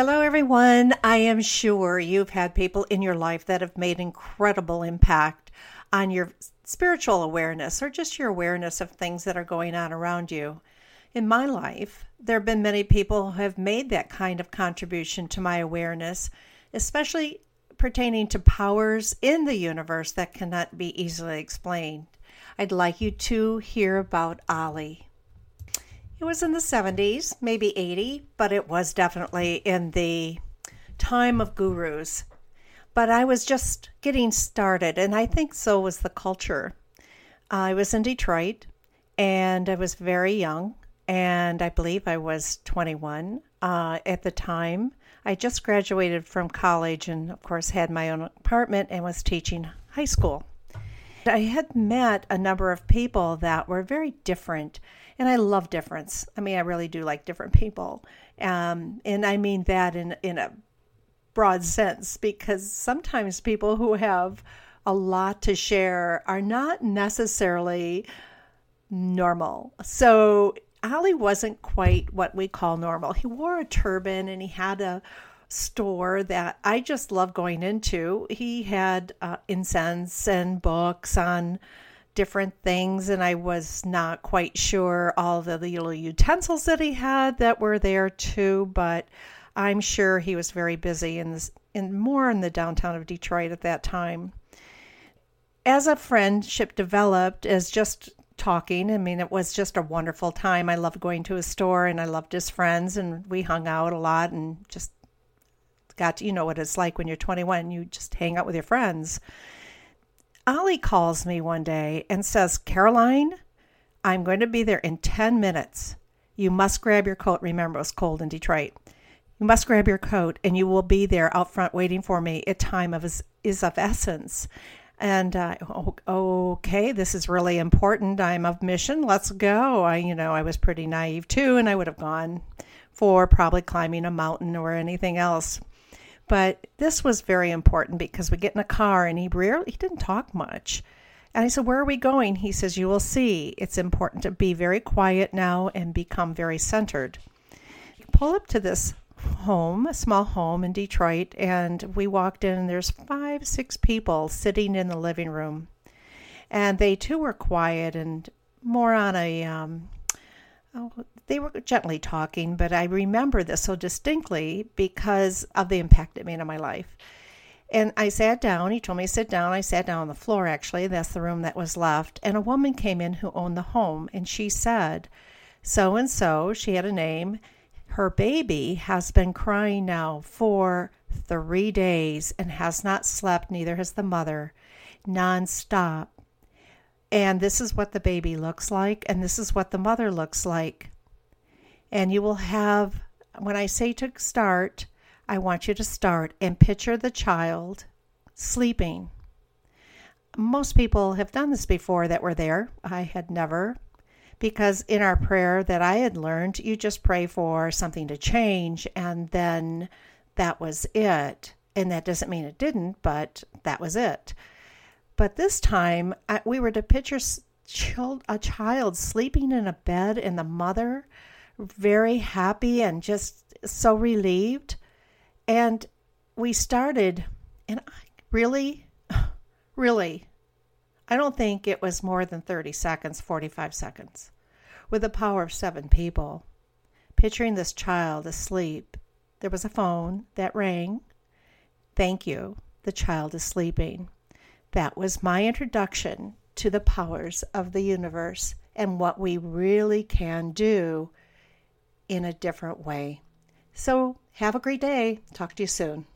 Hello, everyone. I am sure you've had people in your life that have made incredible impact on your spiritual awareness or just your awareness of things that are going on around you. In my life, there have been many people who have made that kind of contribution to my awareness, especially pertaining to powers in the universe that cannot be easily explained. I'd like you to hear about Ali. It was in the 70s, maybe 80, but it was definitely in the time of gurus. But I was just getting started, and I think so was the culture. I was in Detroit, and I was very young, and I believe I was 21 uh, at the time. I just graduated from college and, of course, had my own apartment and was teaching high school. I had met a number of people that were very different, and I love difference. I mean, I really do like different people, um, and I mean that in in a broad sense because sometimes people who have a lot to share are not necessarily normal. So Ali wasn't quite what we call normal. He wore a turban and he had a store that I just love going into. He had uh, incense and books on different things, and I was not quite sure all the little utensils that he had that were there too, but I'm sure he was very busy in this in more in the downtown of Detroit at that time. As a friendship developed as just talking, I mean it was just a wonderful time. I loved going to his store and I loved his friends and we hung out a lot and just got you know what it's like when you're 21, you just hang out with your friends. Ali calls me one day and says, Caroline, I'm going to be there in 10 minutes. You must grab your coat. Remember, it was cold in Detroit. You must grab your coat and you will be there out front waiting for me. A time of is, is of essence. And uh, okay, this is really important. I'm of mission. Let's go. I, you know, I was pretty naive too, and I would have gone for probably climbing a mountain or anything else. But this was very important because we get in a car and he rarely he didn't talk much. And I said, Where are we going? He says, You will see. It's important to be very quiet now and become very centered. We pull up to this home, a small home in Detroit, and we walked in, and there's five, six people sitting in the living room. And they too were quiet and more on a um, oh, they were gently talking, but I remember this so distinctly because of the impact it made on my life. And I sat down. He told me to sit down. I sat down on the floor, actually. That's the room that was left. And a woman came in who owned the home, and she said, So and so, she had a name, her baby has been crying now for three days and has not slept, neither has the mother, nonstop. And this is what the baby looks like, and this is what the mother looks like. And you will have, when I say to start, I want you to start and picture the child sleeping. Most people have done this before that were there. I had never, because in our prayer that I had learned, you just pray for something to change, and then that was it. And that doesn't mean it didn't, but that was it. But this time, I, we were to picture a child sleeping in a bed and the mother very happy and just so relieved. And we started, and I really, really, I don't think it was more than 30 seconds, 45 seconds, with the power of seven people, picturing this child asleep. There was a phone that rang. Thank you. The child is sleeping. That was my introduction to the powers of the universe and what we really can do in a different way. So, have a great day. Talk to you soon.